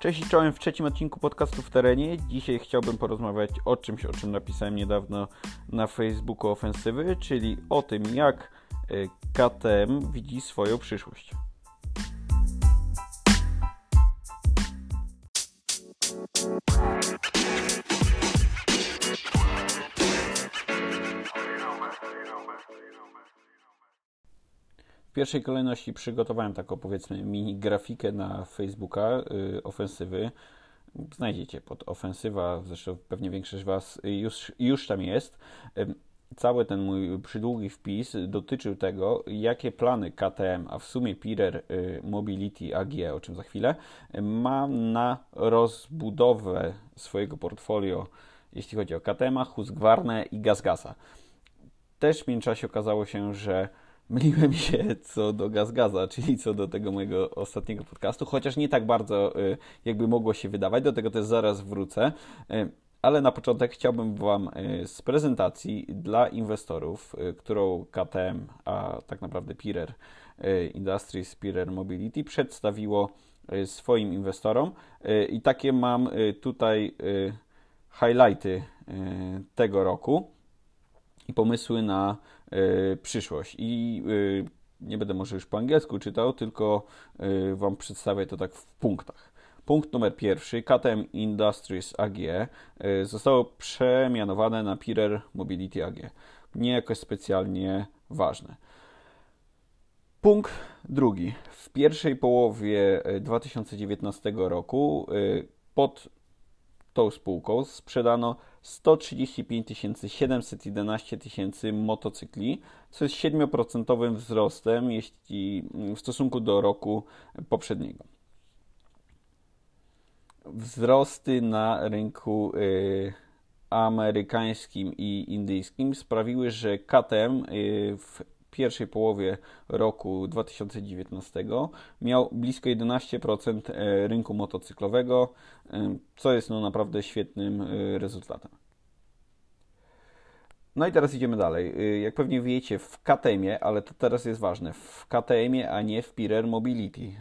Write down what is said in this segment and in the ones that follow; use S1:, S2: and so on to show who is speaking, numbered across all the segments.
S1: Cześć i czołem w trzecim odcinku podcastu w terenie. Dzisiaj chciałbym porozmawiać o czymś, o czym napisałem niedawno na Facebooku Ofensywy, czyli o tym, jak e, KTM widzi swoją przyszłość. Pierwszej kolejności przygotowałem taką powiedzmy mini grafikę na Facebooka y, ofensywy. Znajdziecie pod ofensywa, zresztą pewnie większość Was już, już tam jest. Cały ten mój przydługi wpis dotyczył tego, jakie plany KTM, a w sumie Pirer y, Mobility AG, o czym za chwilę, ma na rozbudowę swojego portfolio, jeśli chodzi o KTM, Husqvarna i Gazgasa. Też w międzyczasie okazało się, że myliłem się co do Gazgaza, czyli co do tego mojego ostatniego podcastu, chociaż nie tak bardzo, y, jakby mogło się wydawać, do tego też zaraz wrócę. Y, ale na początek chciałbym Wam y, z prezentacji dla inwestorów, którą KTM, a tak naprawdę Pirer Industries, Pirer Mobility przedstawiło swoim inwestorom. I takie mam tutaj highlighty tego roku i pomysły na y, przyszłość. I y, nie będę może już po angielsku czytał, tylko y, Wam przedstawię to tak w punktach. Punkt numer pierwszy, KTM Industries AG zostało przemianowane na Pirer Mobility AG. Nie jakoś specjalnie ważne. Punkt drugi. W pierwszej połowie 2019 roku pod tą spółką sprzedano 135 711 tysięcy motocykli, co jest 7% wzrostem jeśli w stosunku do roku poprzedniego. Wzrosty na rynku y, amerykańskim i indyjskim sprawiły, że KTM y, w pierwszej połowie roku 2019 miał blisko 11% e, rynku motocyklowego, e, co jest no naprawdę świetnym e, rezultatem. No i teraz idziemy dalej. Jak pewnie wiecie, w KTM-ie, ale to teraz jest ważne, w KTM-ie, a nie w Pirer Mobility,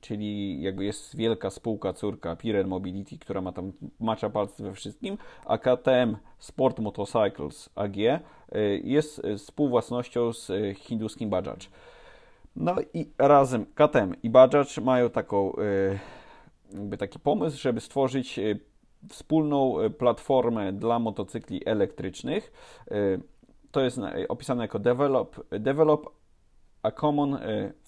S1: czyli jakby jest wielka spółka córka Pirer Mobility, która ma tam macza palce we wszystkim, a KTM Sport Motorcycles AG Y, jest współwłasnością z y, hinduskim Bajaj. No i razem KTM i Bajaj mają taką, y, jakby taki pomysł, żeby stworzyć wspólną platformę dla motocykli elektrycznych. To jest opisane jako Develop, develop a Common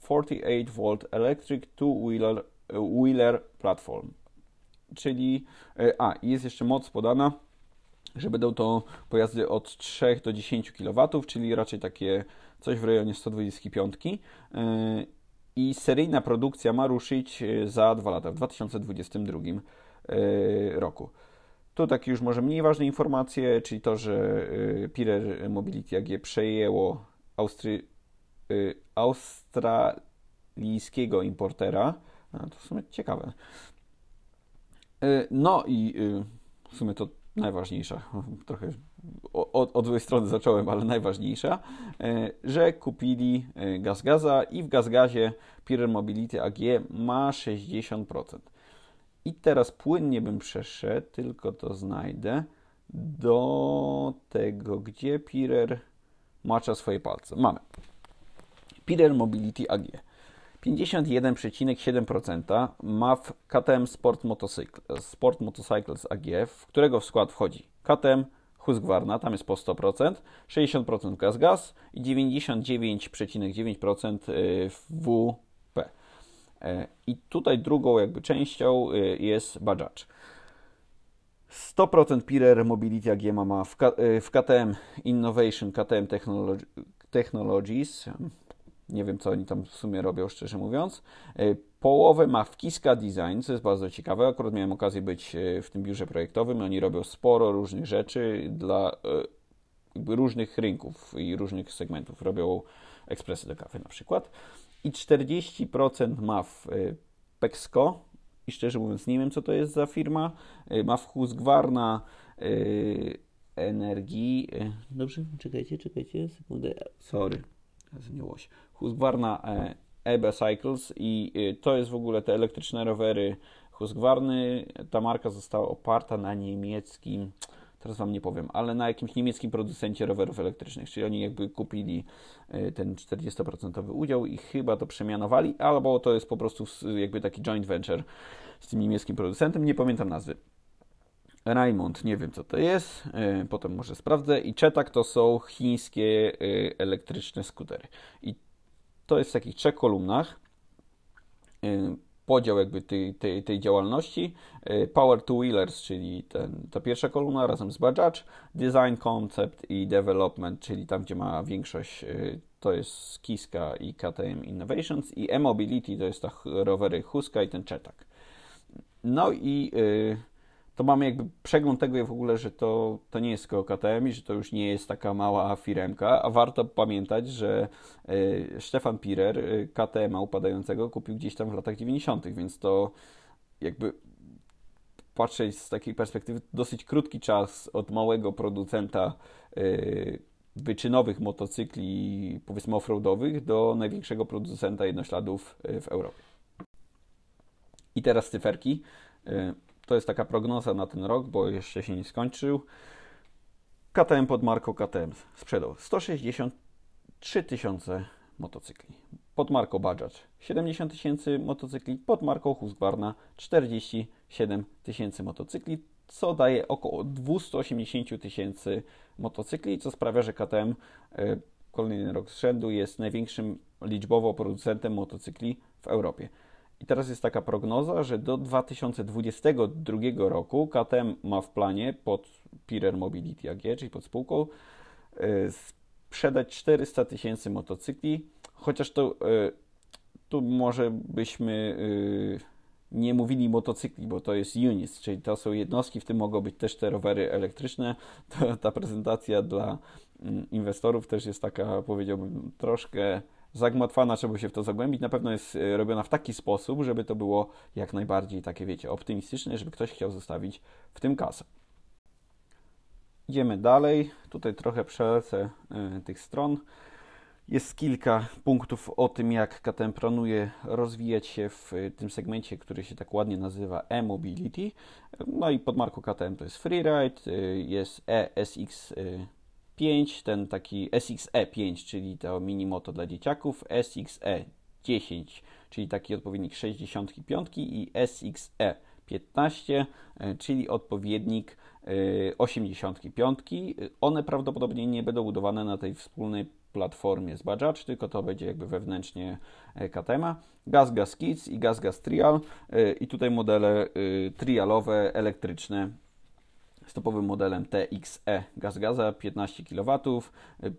S1: 48V Electric Two-Wheeler wheeler Platform. Czyli, a, jest jeszcze moc podana że będą to pojazdy od 3 do 10 kW, czyli raczej takie coś w rejonie 125. E, I seryjna produkcja ma ruszyć e, za 2 lata, w 2022 e, roku. Tu takie już może mniej ważne informacje, czyli to, że Pirer Mobility AG przejęło Austry... australijskiego importera. to w sumie ciekawe. No i w sumie to najważniejsza, trochę od, od złej strony zacząłem, ale najważniejsza, że kupili GazGaza i w GazGazie Pirer Mobility AG ma 60%. I teraz płynnie bym przeszedł, tylko to znajdę, do tego, gdzie Pirer macza swoje palce. Mamy. Pirer Mobility AG. 51,7% ma w KTM Sport, Motocycle, Sport Motorcycles AG, w którego w skład wchodzi KTM, Husqvarna, tam jest po 100%, 60% GazGaz i 99,9% y. E, I tutaj drugą jakby częścią y, jest Bajaj. 100% Pirer Mobility AG ma w, y, w KTM Innovation, KTM Technologies, nie wiem, co oni tam w sumie robią, szczerze mówiąc. E, połowę ma w Kiska Design, co jest bardzo ciekawe. Akurat miałem okazję być e, w tym biurze projektowym. Oni robią sporo różnych rzeczy dla e, różnych rynków i różnych segmentów. Robią ekspresy do kawy na przykład. I 40% ma w Pexco. I szczerze mówiąc, nie wiem, co to jest za firma. Ma w Husqvarna energii. Dobrze, czekajcie, czekajcie, sekundę. Sorry, zmieniło. Husqvarna EB Cycles i y, to jest w ogóle te elektryczne rowery Husqvarny. Ta marka została oparta na niemieckim, teraz Wam nie powiem, ale na jakimś niemieckim producencie rowerów elektrycznych, czyli oni jakby kupili e, ten 40% udział i chyba to przemianowali, albo to jest po prostu jakby taki joint venture z tym niemieckim producentem, nie pamiętam nazwy. Raymond, nie wiem co to jest, e, potem może sprawdzę. I Chetak to są chińskie e, elektryczne skutery. I to jest w takich trzech kolumnach podział jakby tej, tej, tej działalności. Power Two Wheelers, czyli ten, ta pierwsza kolumna razem z Bajaj, Design Concept i Development, czyli tam, gdzie ma większość, to jest Kiska i KTM Innovations i E-Mobility to jest ta rowery Huska i ten Chetak. No i to mamy jakby przegląd tego w ogóle, że to, to nie jest tylko KTM i że to już nie jest taka mała firemka, a warto pamiętać, że y, Stefan Pirer y, KTM-a upadającego kupił gdzieś tam w latach 90., więc to jakby patrzeć z takiej perspektywy dosyć krótki czas od małego producenta y, wyczynowych motocykli, powiedzmy offroadowych, do największego producenta jednośladów w Europie. I teraz cyferki. To jest taka prognoza na ten rok, bo jeszcze się nie skończył. KTM pod marką KTM sprzedał 163 tysiące motocykli. Pod marką Bajaj 70 tysięcy motocykli, pod marką Husqvarna 47 tysięcy motocykli, co daje około 280 tysięcy motocykli, co sprawia, że KTM e, kolejny rok z rzędu jest największym liczbowo producentem motocykli w Europie. I teraz jest taka prognoza, że do 2022 roku KTM ma w planie pod Pirer Mobility AG, czyli pod spółką, e, sprzedać 400 tysięcy motocykli, chociaż to e, tu może byśmy e, nie mówili motocykli, bo to jest units, czyli to są jednostki, w tym mogą być też te rowery elektryczne. To, ta prezentacja dla mm, inwestorów też jest taka, powiedziałbym, troszkę zagmatwana, trzeba się w to zagłębić. Na pewno jest e, robiona w taki sposób, żeby to było jak najbardziej takie, wiecie, optymistyczne, żeby ktoś chciał zostawić w tym kasę. Idziemy dalej. Tutaj trochę przelecę y, tych stron. Jest kilka punktów o tym, jak KTM planuje rozwijać się w tym segmencie, który się tak ładnie nazywa e-mobility. No i pod marką KTM to jest Freeride, jest ESX 5, ten taki SXE 5, czyli to mini moto dla dzieciaków, SXE 10, czyli taki odpowiednik 65 i SXE 15, e, czyli odpowiednik 85. E, One prawdopodobnie nie będą budowane na tej wspólnej platformie z Bajaj, tylko to będzie jakby wewnętrznie e, KTM. Gaz Gas Kids i Gaz Gas Trial i tutaj modele trialowe elektryczne z topowym modelem TXE gaz gaza 15 kW.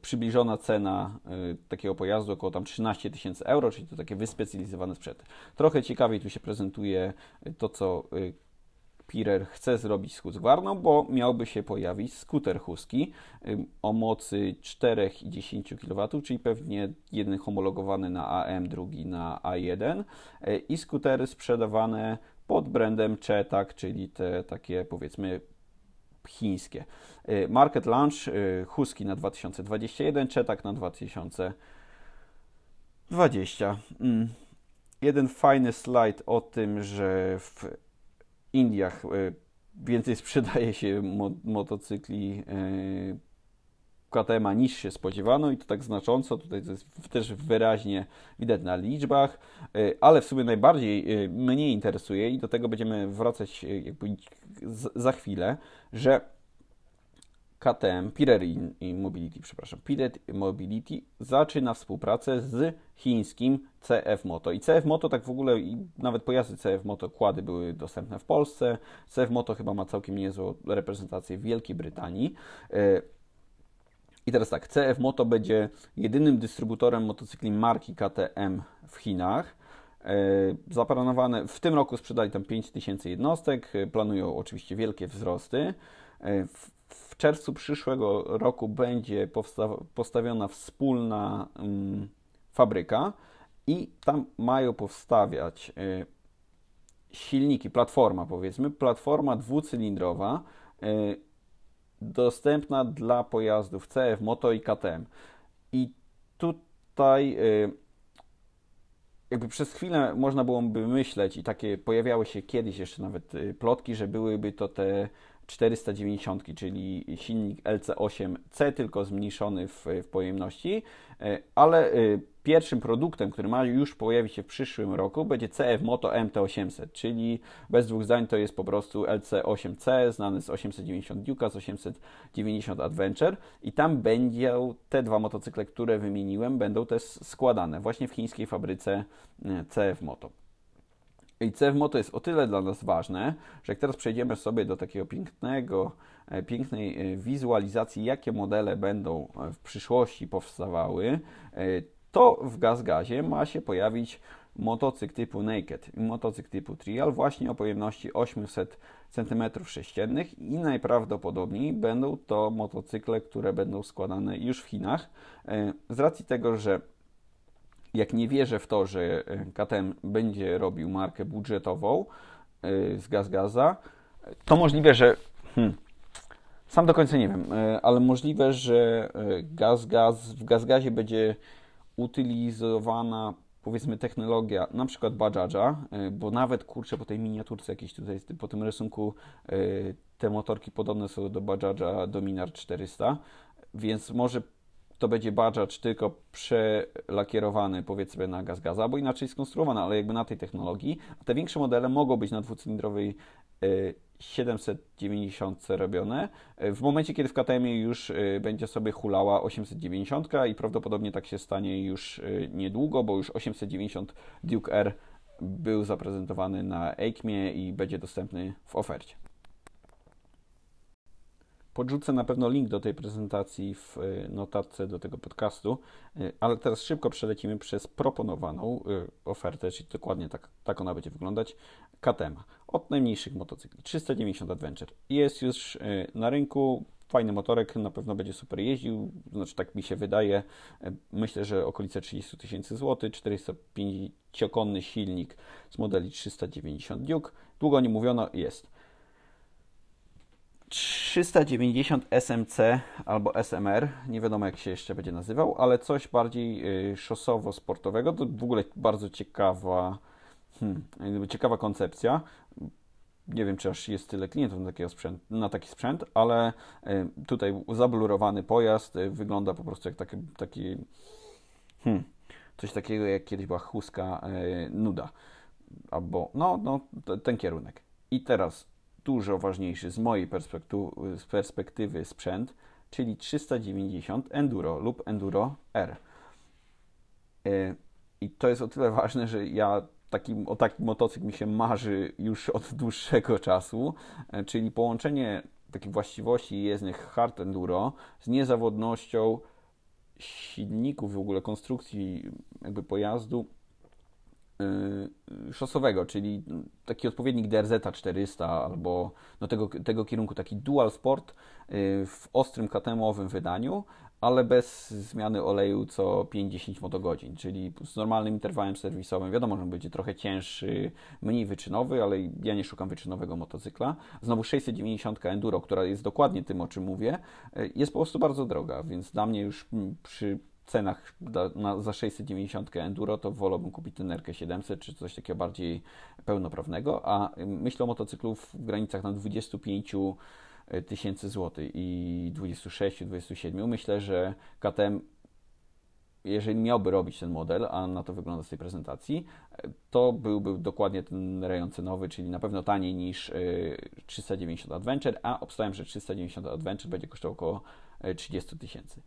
S1: Przybliżona cena y, takiego pojazdu około tam 13 tysięcy euro, czyli to takie wyspecjalizowane sprzęty. Trochę ciekawiej tu się prezentuje to, co y, Pirer chce zrobić z Husqvarną, bo miałby się pojawić skuter Husky y, o mocy 4 i 10 kW, czyli pewnie jeden homologowany na AM, drugi na A1 i skutery sprzedawane pod brandem Chetak, czyli te takie powiedzmy chińskie. Y, market Launch y, Husky na 2021, Chetak na 2020. Mm. Jeden fajny slajd o tym, że w Indiach y, więcej sprzedaje się motocykli KTM niż się spodziewano i to tak znacząco, tutaj to jest też wyraźnie widać na liczbach, ale w sumie najbardziej mnie interesuje i do tego będziemy wracać jakby za chwilę, że KTM, Pirer Mobility, przepraszam, Pirer Mobility zaczyna współpracę z chińskim CF Moto. I CF Moto tak w ogóle, nawet pojazdy CF Moto kłady były dostępne w Polsce. CF Moto chyba ma całkiem niezłą reprezentację w Wielkiej Brytanii. E, I teraz tak, CF Moto będzie jedynym dystrybutorem motocykli marki KTM w Chinach. E, zaplanowane, w tym roku sprzedali tam 5000 jednostek, planują oczywiście wielkie wzrosty. E, w czerwcu przyszłego roku będzie postawiona wspólna um, fabryka i tam mają powstawiać silniki, platforma powiedzmy, platforma dwucylindrowa dostępna dla pojazdów CF, Moto i KTM. I tutaj y, jakby przez chwilę można byłoby myśleć i takie pojawiały się kiedyś jeszcze nawet y, plotki, że byłyby to te 490, czyli silnik LC8C, tylko zmniejszony w, w pojemności, e, ale y, pierwszym produktem, który ma już pojawić się w przyszłym roku, będzie CF Moto MT800, czyli bez dwóch zdań to jest po prostu LC8C, znany z 890 Duke'a, z 890 Adventure i tam będą te dwa motocykle, które wymieniłem, będą też składane właśnie w chińskiej fabryce e, CF Moto. I CF Moto jest o tyle dla nas ważne, że jak teraz przejdziemy sobie do takiego pięknego, e, pięknej e, wizualizacji, jakie modele będą w przyszłości powstawały, to w GazGazie ma się pojawić motocykl typu Naked i motocykl typu Trial właśnie o pojemności 800 cm3 i najprawdopodobniej będą to motocykle, które będą składane już w Chinach e, z racji tego, że jak nie wierzę w to, że KTM będzie robił markę budżetową e, z GazGaza, to możliwe, że hmm, sam do końca nie wiem, e, ale możliwe, że GazGaz w GazGazie będzie utylizowana powiedzmy technologia na przykład Bajaja, e, bo nawet kurczę po tej miniaturce jakiejś tutaj, po tym rysunku e, te motorki podobne są do Bajaja Dominar 400, więc może to będzie Bajaj tylko przelakierowany powiedzmy na gaz gaza, bo inaczej skonstruowany, ale jakby na tej technologii. A te większe modele mogą być na dwucylindrowej e, 790 robione. W momencie, kiedy w KTM już y, będzie sobie hulała 890 i prawdopodobnie tak się stanie już niedługo, bo już 890 Duke R był zaprezentowany na EICMie i będzie dostępny w ofercie. Podrzucę na pewno link do tej prezentacji w y, notatce do tego podcastu, ale teraz szybko przelecimy przez proponowaną ofertę, czyli dokładnie tak, tak ona będzie wyglądać. KTM od najmniejszych motocykli 390 Adventure. Jest już y, na rynku, fajny motorek, na pewno będzie super jeździł, znaczy tak mi się wydaje. Y, myślę, że okolice 30 tysięcy złotych, 450-konny silnik z modeli 390 Duke. Długo nie mówiono, jest. 390 SMC albo SMR, nie wiadomo jak się jeszcze będzie nazywał, ale coś bardziej y, szosowo-sportowego. To w ogóle bardzo ciekawa Hmm, ciekawa koncepcja. Nie wiem, czy aż jest tyle klientów na, sprzęt, na taki sprzęt, ale e, tutaj zablurowany pojazd e, wygląda po prostu jak taki, taki hmm, coś takiego jak kiedyś była chuska nuda. Albo, no, no, ten kierunek. I teraz dużo ważniejszy z mojej perspektywy, z perspektywy sprzęt, czyli 390 Enduro lub Enduro R. I to jest o tyle ważne, że ja taki, o taki motocykl mi się marzy już od dłuższego czasu, e, czyli połączenie takich właściwości jezdnych hard enduro z niezawodnością silników, w ogóle konstrukcji jakby pojazdu szosowego, czyli taki odpowiednik DRZ 400 albo no tego, tego kierunku taki dual sport yy, w ostrym KTM-owym wydaniu, ale bez zmiany oleju co 5-10 motogodzin, czyli z normalnym interwałem serwisowym. Wiadomo, że będzie trochę cięższy, mniej wyczynowy, ale ja nie szukam wyczynowego motocykla. Znowu 690 Enduro, która jest dokładnie tym, o czym mówię, jest po prostu bardzo droga, więc dla mnie już przy cenach na, za 690 Enduro, to wolałbym kupić ten RK700 czy coś takiego bardziej pełnoprawnego, a myślę o motocyklu w granicach na 25 tysięcy złotych i 26-27. Myślę, że KTM, jeżeli miałby robić ten model, a na to wygląda z tej prezentacji, to byłby dokładnie ten rejon cenowy, czyli na pewno taniej niż 390 Adventure, a obstawiam, że 390 Adventure będzie kosztował około 30 tysięcy.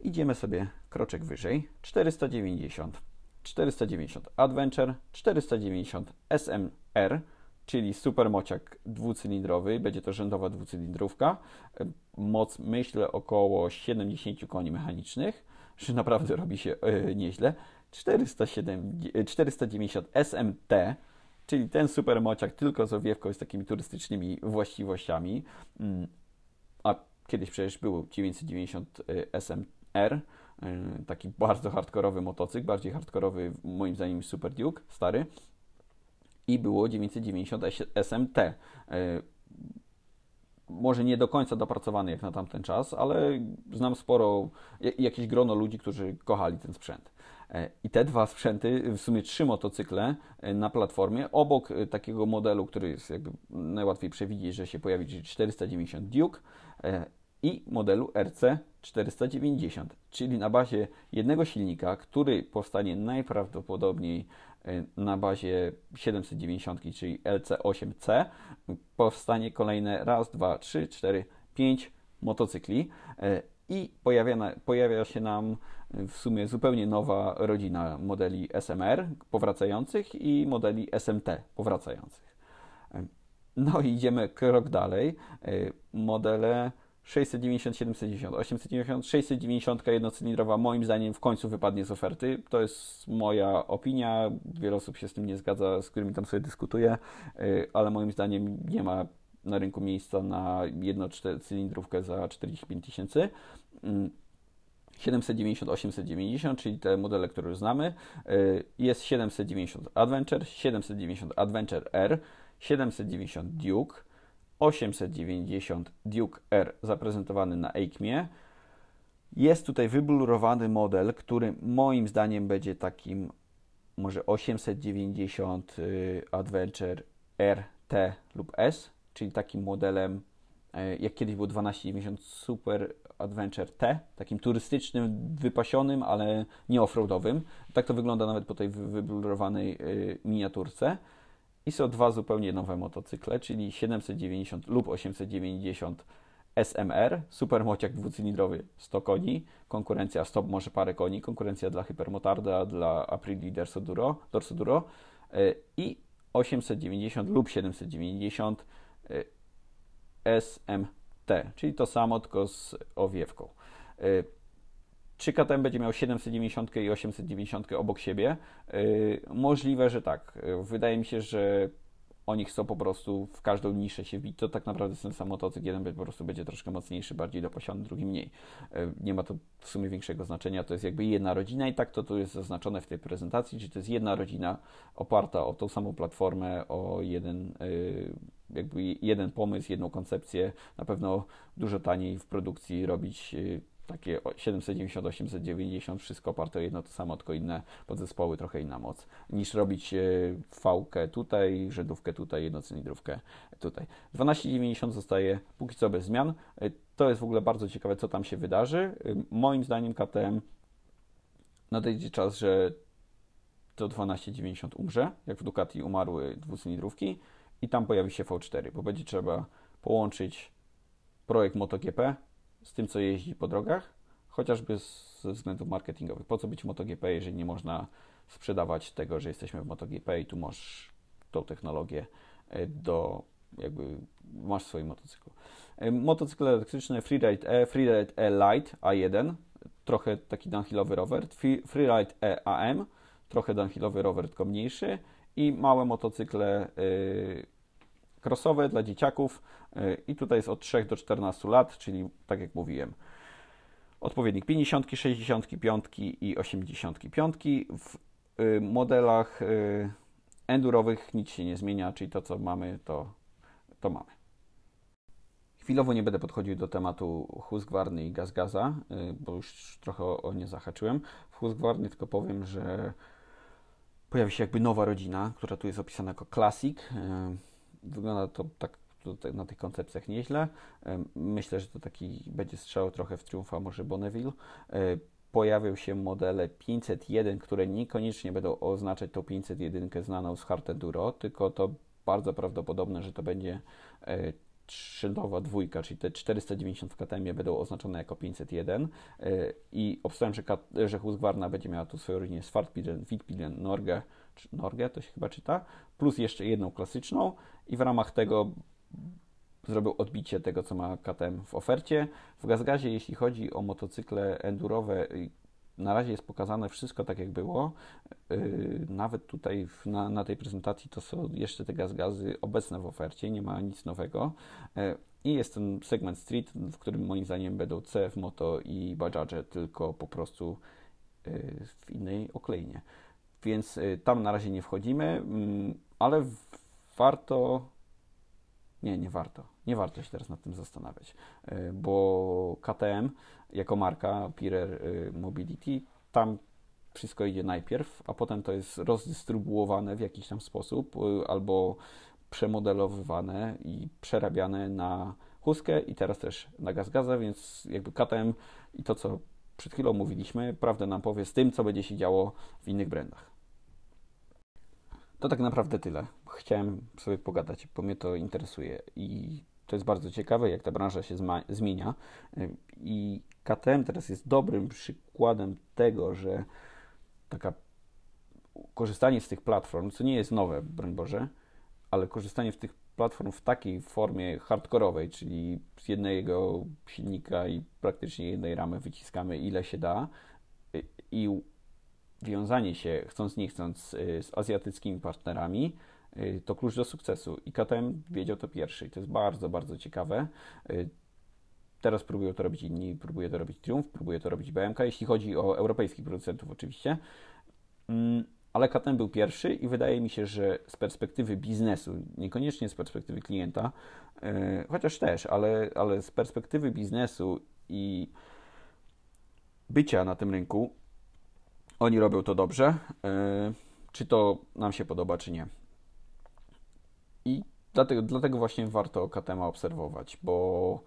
S1: Idziemy sobie kroczek wyżej. 490, 490 Adventure, 490 SMR, czyli supermociak dwucylindrowy, będzie to rzędowa dwucylindrówka, moc myślę około 70 koni mechanicznych, że naprawdę robi się yy, nieźle, 407, 490 SMT, czyli ten supermociak tylko z owiewką z takimi turystycznymi właściwościami, mm, a kiedyś przecież był 990 SMR, y, taki bardzo hardkorowy motocykl, bardziej hardkorowy moim zdaniem Super Duke, stary, i było 990 SMT. E, może nie do końca dopracowany jak na tamten czas, ale znam sporo, jakieś grono ludzi, którzy kochali ten sprzęt. E, I te dwa sprzęty, w sumie trzy motocykle na platformie, obok takiego modelu, który jest jakby najłatwiej przewidzieć, że się pojawi, czyli 490 Duke i modelu RC 490, czyli na bazie jednego silnika, który powstanie najprawdopodobniej na bazie 790, czyli LC8C, powstanie kolejne raz, dwa, trzy, cztery, pięć motocykli i pojawia, pojawia się nam w sumie zupełnie nowa rodzina modeli SMR powracających i modeli SMT powracających. No i idziemy krok dalej. Modele 690, 790, 890, 690 jednocylindrowa moim zdaniem w końcu wypadnie z oferty. To jest moja opinia. Wiele osób się z tym nie zgadza, z którymi tam sobie dyskutuję, ale moim zdaniem nie ma na rynku miejsca na jedną cylindrówkę za 45 tysięcy. 790, 890, czyli te modele, które już znamy. Y, jest 790 Adventure, 790 Adventure R, 790 Duke, 890 Duke R zaprezentowany na EICMie. Jest tutaj wyblurowany model, który moim zdaniem będzie takim może 890 y, Adventure R, T lub S, czyli takim modelem, y, jak kiedyś było 1290 Super Adventure T, takim turystycznym, wypasionym, ale nie offroadowym. Tak to wygląda nawet po tej wyblurowanej y, miniaturce. I są dwa zupełnie nowe motocykle, czyli 790 lub 890 SMR, supermociak dwucylindrowy 100 koni, konkurencja stop może parę koni, konkurencja dla Hypermotarda, dla Aprilia Dorso Duro, Dorso Duro y, i 890 lub 790 SMT T, czyli to samo, tylko z owiewką. Y, czy KTM będzie miał 790 i 890 obok siebie? Y, możliwe, że tak. Wydaje mi się, że oni chcą po prostu w każdą niszę się wbić. To tak naprawdę ten sam motocykl. Jeden po prostu będzie troszkę mocniejszy, bardziej dopasiony, drugi mniej. Y, nie ma to w sumie większego znaczenia. To jest jakby jedna rodzina i tak to tu jest zaznaczone w tej prezentacji, czyli to jest jedna rodzina oparta o tą samą platformę, o jeden jakby jeden pomysł, jedną koncepcję, na pewno dużo taniej w produkcji robić y, takie 790, 890, wszystko oparte o jedno to samo, tylko inne podzespoły, trochę inna moc, niż robić y, fałkę tutaj, rzędówkę tutaj, jednocylindrówkę tutaj. 1290 zostaje póki co bez zmian. Y, to jest w ogóle bardzo ciekawe, co tam się wydarzy. Moim zdaniem KTM nadejdzie czas, że to 1290 umrze, jak w Ducati umarły dwucylindrówki i tam pojawi się V4, bo będzie trzeba połączyć projekt MotoGP z tym, co jeździ po drogach, chociażby ze względów marketingowych. Po co być MotoGP, jeżeli nie można sprzedawać tego, że jesteśmy w MotoGP i tu masz tą technologię e, do jakby masz w swoim motocyklu. E, motocykl elektryczny Freeride E, Freeride E Light A1, trochę taki downhillowy rower, Freeride E AM, trochę downhillowy rower, tylko mniejszy i małe motocykle y, crossowe dla dzieciaków y, i tutaj jest od 3 do 14 lat, czyli tak jak mówiłem, odpowiednik 50, 65 i 85. W y, modelach endurowych nic się nie zmienia, czyli to co mamy, to, to mamy. Chwilowo nie będę podchodził do tematu Husqvarny i Gazgaza, bo już trochę o nie zahaczyłem. W Husqvarny tylko powiem, że pojawi się jakby nowa rodzina, która tu jest opisana jako Classic. E, wygląda to tak na tych koncepcjach nieźle. E, myślę, że to taki będzie strzał trochę w triumfa może Bonneville. E, pojawią się modele 501, które niekoniecznie będą oznaczać tą 501 znaną z Hard tylko to bardzo prawdopodobne, że to będzie szyldowa dwójka, czyli te 490 w KTM będą oznaczone jako 501 i obstawiam, że, że Husqvarna będzie miała tu swoją rodzinę Svartbilen, Wittbilen, Norge, czy Norge to się chyba czyta, plus jeszcze jedną klasyczną i w ramach tego zrobił odbicie tego, co ma KTM w ofercie. W Gazgazie, jeśli chodzi o motocykle endurowe, na razie jest pokazane wszystko tak, jak było. Yy, nawet tutaj na, na tej prezentacji to są jeszcze te gaz-gazy obecne w ofercie, nie ma nic nowego. Yy, I jest ten segment street, w którym moim zdaniem będą CF Moto i Bajaj'e, tylko po prostu yy, w innej okleinie. Więc tam na razie nie wchodzimy, mm, ale warto Nie, nie warto. Nie warto się teraz nad tym zastanawiać, y, bo KTM jako marka Pirer y, Mobility, tam wszystko idzie najpierw, a potem to jest rozdystrybuowane w jakiś tam sposób albo przemodelowywane i przerabiane na chustkę i teraz też na gaz gaza, więc jakby KTM i to, co przed chwilą mówiliśmy, prawdę nam powie z tym, co będzie się działo w innych brandach. To tak naprawdę tyle. Chciałem sobie pogadać, bo mnie to interesuje i to jest bardzo ciekawe, jak ta branża się zmienia. I KTM teraz jest dobrym przykładem tego, że taka korzystanie z tych platform, co nie jest nowe, broń Boże, ale korzystanie z tych platform w takiej formie hardkorowej, czyli z jednego silnika i praktycznie jednej ramy wyciskamy ile się da i wiązanie się, chcąc nie chcąc, y, z azjatyckimi partnerami, y, to klucz do sukcesu. I KTM wiedział to pierwszy. To jest bardzo, bardzo ciekawe. Y, teraz próbują to robić inni, próbuje to robić Triumph, próbuje to robić BMK, jeśli chodzi o europejskich producentów oczywiście. Mm, ale KTM był pierwszy i wydaje mi się, że z perspektywy biznesu, niekoniecznie z perspektywy klienta, chociaż też, ale, ale z perspektywy biznesu i bycia na tym rynku, oni robią to dobrze. E, czy to nam się podoba, czy nie. I dlatego, dlatego właśnie warto KTM obserwować, bo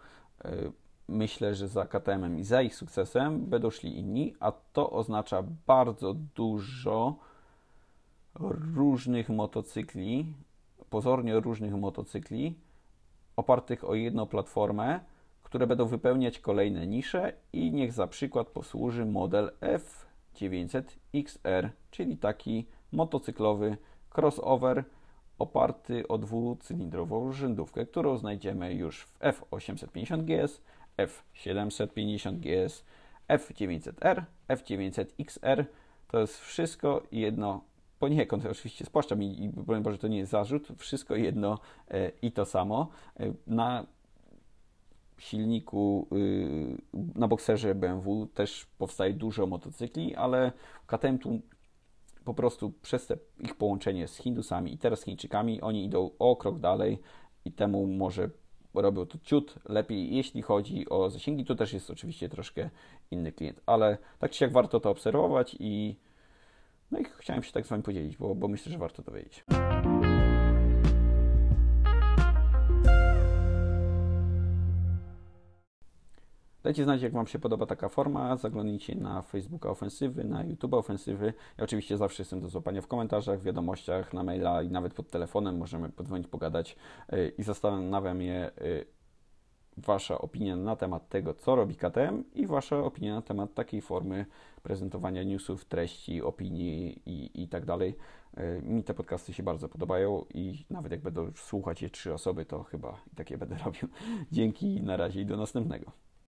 S1: e, myślę, że za KTM i za ich sukcesem będą szli inni, a to oznacza bardzo dużo różnych motocykli, pozornie różnych motocykli, opartych o jedną platformę, które będą wypełniać kolejne nisze i niech za przykład posłuży model F 900XR, czyli taki motocyklowy crossover oparty o dwucylindrową rzędówkę, którą znajdziemy już w F850GS, F750GS, F900R, F900XR. To jest wszystko jedno, poniekąd oczywiście spłaszczam i, powiem Boże, to nie jest zarzut, wszystko jedno e, i to samo. E, na silniku y, na bokserze BMW też powstaje dużo motocykli, ale KTM tu po prostu przez te ich połączenie z Hindusami i teraz Chińczykami, oni idą o krok dalej i temu może robią to ciut lepiej, jeśli chodzi o zasięgi. Tu też jest oczywiście troszkę inny klient, ale tak czy siak warto to obserwować i no i chciałem się tak z Wami podzielić, bo, bo myślę, że warto to wiedzieć. Dajcie znać, jak Wam się podoba taka forma. Zaglądnijcie na Facebooka Ofensywy, na YouTube Ofensywy. Ja oczywiście zawsze jestem do złapania w komentarzach, w wiadomościach, na maila i nawet pod telefonem. Możemy podzwonić, pogadać y, i zastanawiam mnie y, Wasza opinia na temat tego, co robi KTM i Wasza opinia na temat takiej formy prezentowania newsów, treści, opinii i, i tak dalej. Y, mi te podcasty się bardzo podobają i nawet jak będą słuchać je trzy osoby, to chyba i takie będę robił. Dzięki, na razie i do następnego.